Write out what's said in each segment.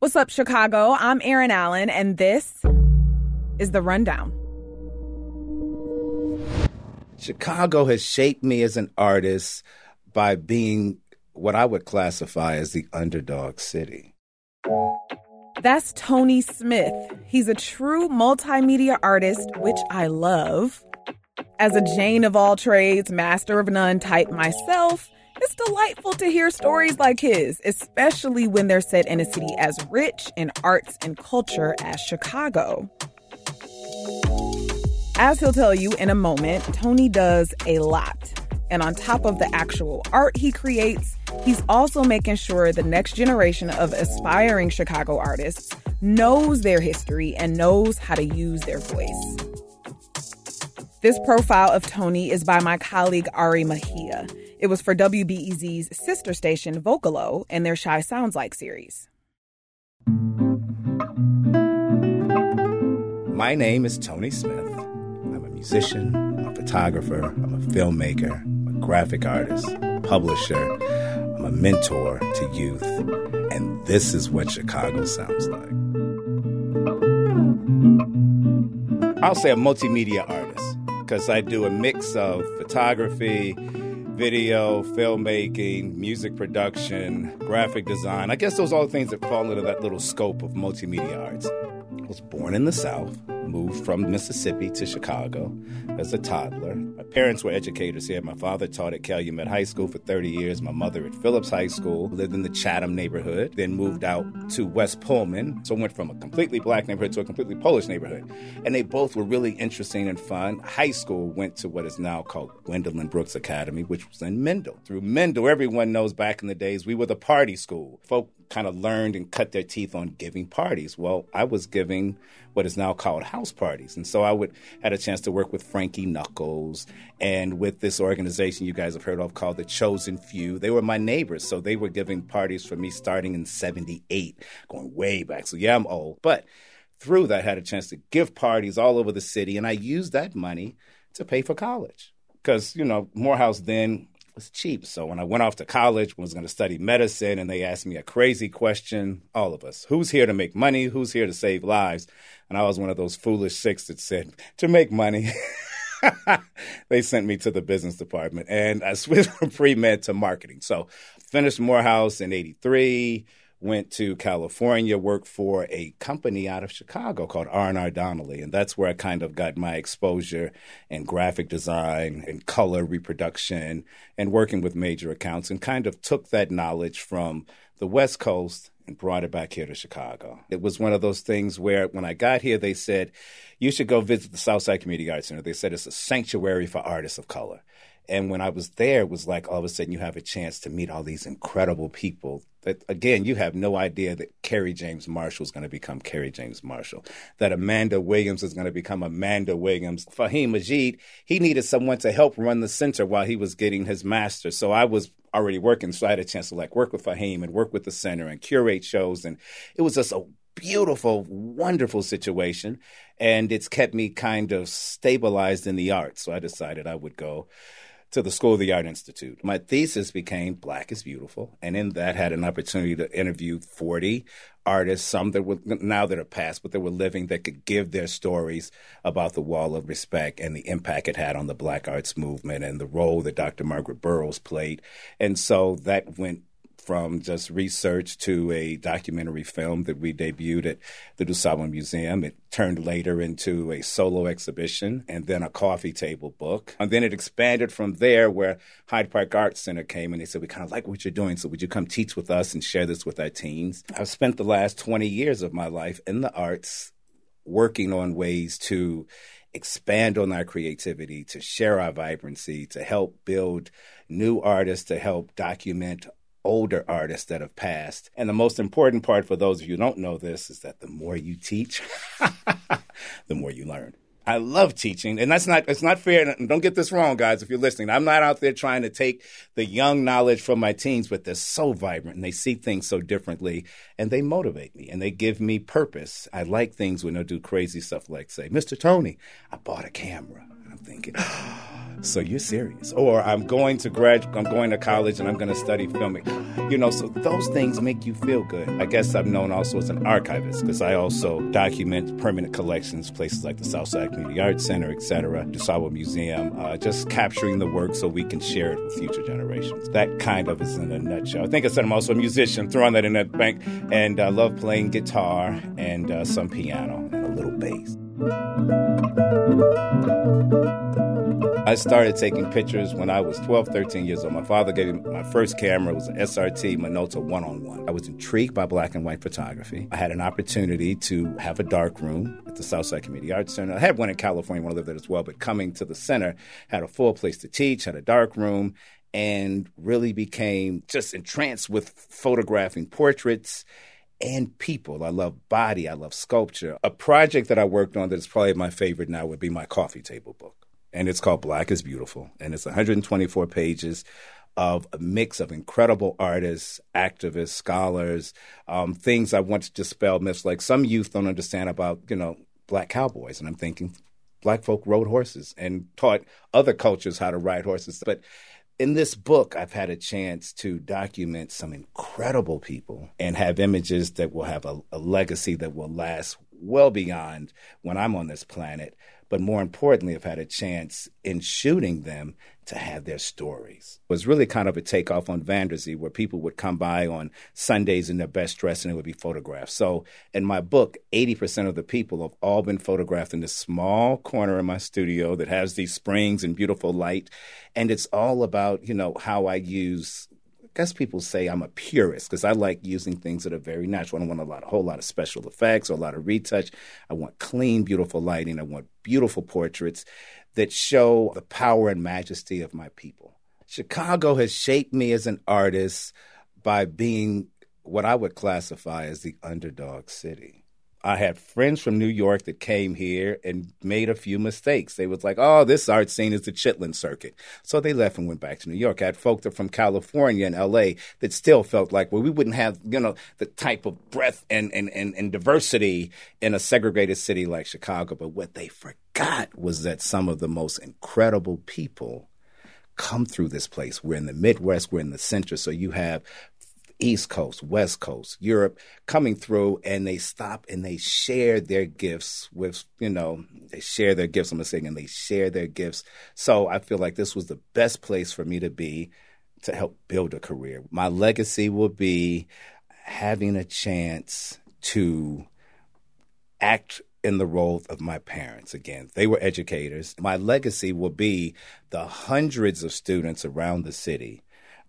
What's up, Chicago? I'm Erin Allen, and this is The Rundown. Chicago has shaped me as an artist by being what I would classify as the underdog city. That's Tony Smith. He's a true multimedia artist, which I love. As a Jane of all trades, master of none type myself, it's delightful to hear stories like his, especially when they're set in a city as rich in arts and culture as Chicago. As he'll tell you in a moment, Tony does a lot. And on top of the actual art he creates, he's also making sure the next generation of aspiring Chicago artists knows their history and knows how to use their voice. This profile of Tony is by my colleague Ari Mejia. It was for WBEZ's sister station Vocalo and their Chi Sounds Like series. My name is Tony Smith. I'm a musician, I'm a photographer, I'm a filmmaker, a graphic artist, publisher, I'm a mentor to youth, and this is what Chicago sounds like. I'll say a multimedia artist because I do a mix of photography, video, filmmaking, music production, graphic design. I guess those are all things that fall into that little scope of multimedia arts. Was born in the South, moved from Mississippi to Chicago as a toddler. My parents were educators here. My father taught at Calumet High School for 30 years, my mother at Phillips High School, lived in the Chatham neighborhood, then moved out to West Pullman. So went from a completely black neighborhood to a completely Polish neighborhood. And they both were really interesting and fun. High school went to what is now called Gwendolyn Brooks Academy, which was in Mendel. Through Mendel, everyone knows back in the days we were the party school. Folk kind of learned and cut their teeth on giving parties. Well, I was giving what is now called house parties. And so I would had a chance to work with Frankie Knuckles and with this organization you guys have heard of called the Chosen Few. They were my neighbors, so they were giving parties for me starting in 78, going way back. So yeah, I'm old. But through that I had a chance to give parties all over the city and I used that money to pay for college. Cuz you know, Morehouse then was cheap. So when I went off to college, was going to study medicine, and they asked me a crazy question, all of us, who's here to make money? Who's here to save lives? And I was one of those foolish six that said, to make money. they sent me to the business department, and I switched from pre-med to marketing. So finished Morehouse in 83, went to California, worked for a company out of Chicago called R&R Donnelley, and that's where I kind of got my exposure in graphic design and color reproduction and working with major accounts and kind of took that knowledge from the West Coast and brought it back here to Chicago. It was one of those things where when I got here, they said, you should go visit the Southside Community Arts Center. They said it's a sanctuary for artists of color. And when I was there, it was like all of a sudden you have a chance to meet all these incredible people. That again, you have no idea that Kerry James Marshall is going to become Kerry James Marshall. That Amanda Williams is going to become Amanda Williams. Faheem Majeed, he needed someone to help run the center while he was getting his master. So I was already working, so I had a chance to like work with Fahim and work with the center and curate shows, and it was just a beautiful, wonderful situation. And it's kept me kind of stabilized in the arts. So I decided I would go to the School of the Art Institute. My thesis became Black is Beautiful, and in that had an opportunity to interview 40 artists, some that were now that are past, but that were living that could give their stories about the wall of respect and the impact it had on the black arts movement and the role that Dr. Margaret Burroughs played. And so that went from just research to a documentary film that we debuted at the DuSable Museum. It turned later into a solo exhibition and then a coffee table book. And then it expanded from there where Hyde Park Arts Center came and they said, We kind of like what you're doing, so would you come teach with us and share this with our teens? I've spent the last 20 years of my life in the arts working on ways to expand on our creativity, to share our vibrancy, to help build new artists, to help document older artists that have passed. And the most important part for those of you who don't know this is that the more you teach, the more you learn. I love teaching, and that's not it's not fair. And don't get this wrong, guys. If you're listening, I'm not out there trying to take the young knowledge from my teens, but they're so vibrant and they see things so differently, and they motivate me and they give me purpose. I like things when they do crazy stuff, like say, "Mr. Tony, I bought a camera," I'm thinking. so you're serious. Or I'm going to grad, I'm going to college and I'm going to study filming. You know, so those things make you feel good. I guess I'm known also as an archivist because I also document permanent collections, places like the Southside Community Arts Center, etc., DuSable Museum, uh, just capturing the work so we can share it with future generations. That kind of is in a nutshell. I think I said I'm also a musician, throwing that in that bank, and I uh, love playing guitar and uh, some piano and a little bass. I started taking pictures when I was 12, 13 years old. My father gave me my first camera. It was an SRT Minolta one on one. I was intrigued by black and white photography. I had an opportunity to have a dark room at the Southside Community Arts Center. I had one in California when I lived there as well, but coming to the center, had a full place to teach, had a dark room, and really became just entranced with photographing portraits and people. I love body, I love sculpture. A project that I worked on that is probably my favorite now would be my coffee table book and it's called Black is Beautiful. And it's 124 pages of a mix of incredible artists, activists, scholars, um, things I want to dispel myths. Like some youth don't understand about, you know, black cowboys. And I'm thinking black folk rode horses and taught other cultures how to ride horses. But in this book, I've had a chance to document some incredible people and have images that will have a, a legacy that will last well beyond when I'm on this planet but more importantly, I've had a chance in shooting them to have their stories. It was really kind of a takeoff on Vanderzee, where people would come by on Sundays in their best dress and it would be photographed. So in my book, 80% of the people have all been photographed in this small corner in my studio that has these springs and beautiful light. And it's all about, you know, how I use guess people say I'm a purist because I like using things that are very natural. I don't want a lot, a whole lot of special effects or a lot of retouch. I want clean, beautiful lighting. I want beautiful portraits that show the power and majesty of my people. Chicago has shaped me as an artist by being what I would classify as the underdog city. I had friends from New York that came here and made a few mistakes. They was like, "Oh, this art scene is the Chitlin Circuit," so they left and went back to New York. I had folk that from California and L.A. that still felt like, well, we wouldn't have you know the type of breadth and and and, and diversity in a segregated city like Chicago. But what they forgot was that some of the most incredible people come through this place. We're in the Midwest, we're in the center, so you have East Coast, West Coast, Europe coming through and they stop and they share their gifts with, you know, they share their gifts, I'm saying, and they share their gifts. So I feel like this was the best place for me to be to help build a career. My legacy will be having a chance to act in the role of my parents again. They were educators. My legacy will be the hundreds of students around the city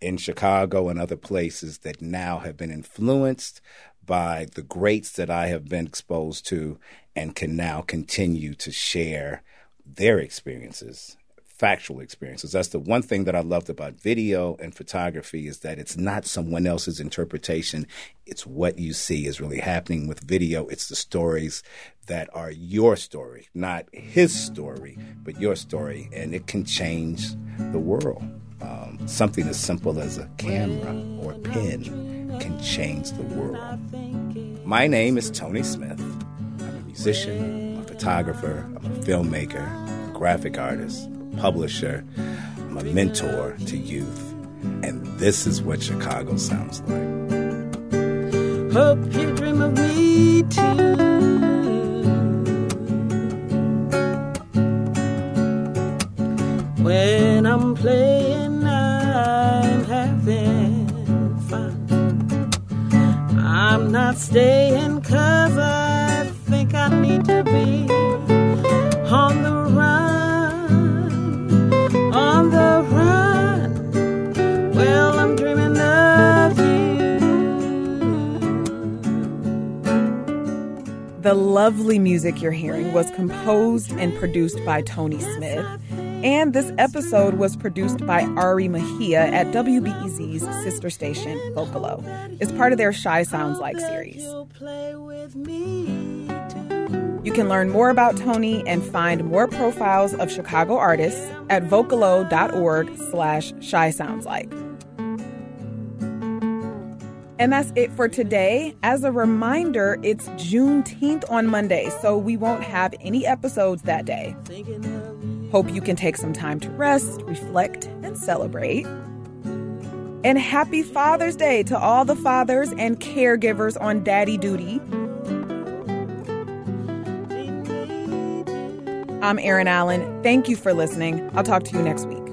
in Chicago and other places that now have been influenced by the greats that I have been exposed to and can now continue to share their experiences factual experiences. That's the one thing that i loved about video and photography is that it's not someone else's interpretation. It's what you see is really happening with video. It's the stories that are your story not his story but your story and it can change the world um, something as simple as a camera or a pen can change the world. My name is Tony Smith. I'm a musician, I'm a photographer, I'm a filmmaker, a graphic artist, a publisher, I'm a mentor to youth. And this is what Chicago sounds like. Hope you dream of me too. Staying cause I think I need to be on the run, on the run. Well, I'm dreaming of you. The lovely music you're hearing was composed and produced by Tony Smith. And this episode was produced by Ari Mejia at WBEZ's sister station, Vocalo. It's part of their Chi Sounds Like series. You can learn more about Tony and find more profiles of Chicago artists at vocalo.org slash Chi Sounds Like. And that's it for today. As a reminder, it's Juneteenth on Monday, so we won't have any episodes that day. Hope you can take some time to rest, reflect, and celebrate. And happy Father's Day to all the fathers and caregivers on daddy duty. I'm Erin Allen. Thank you for listening. I'll talk to you next week.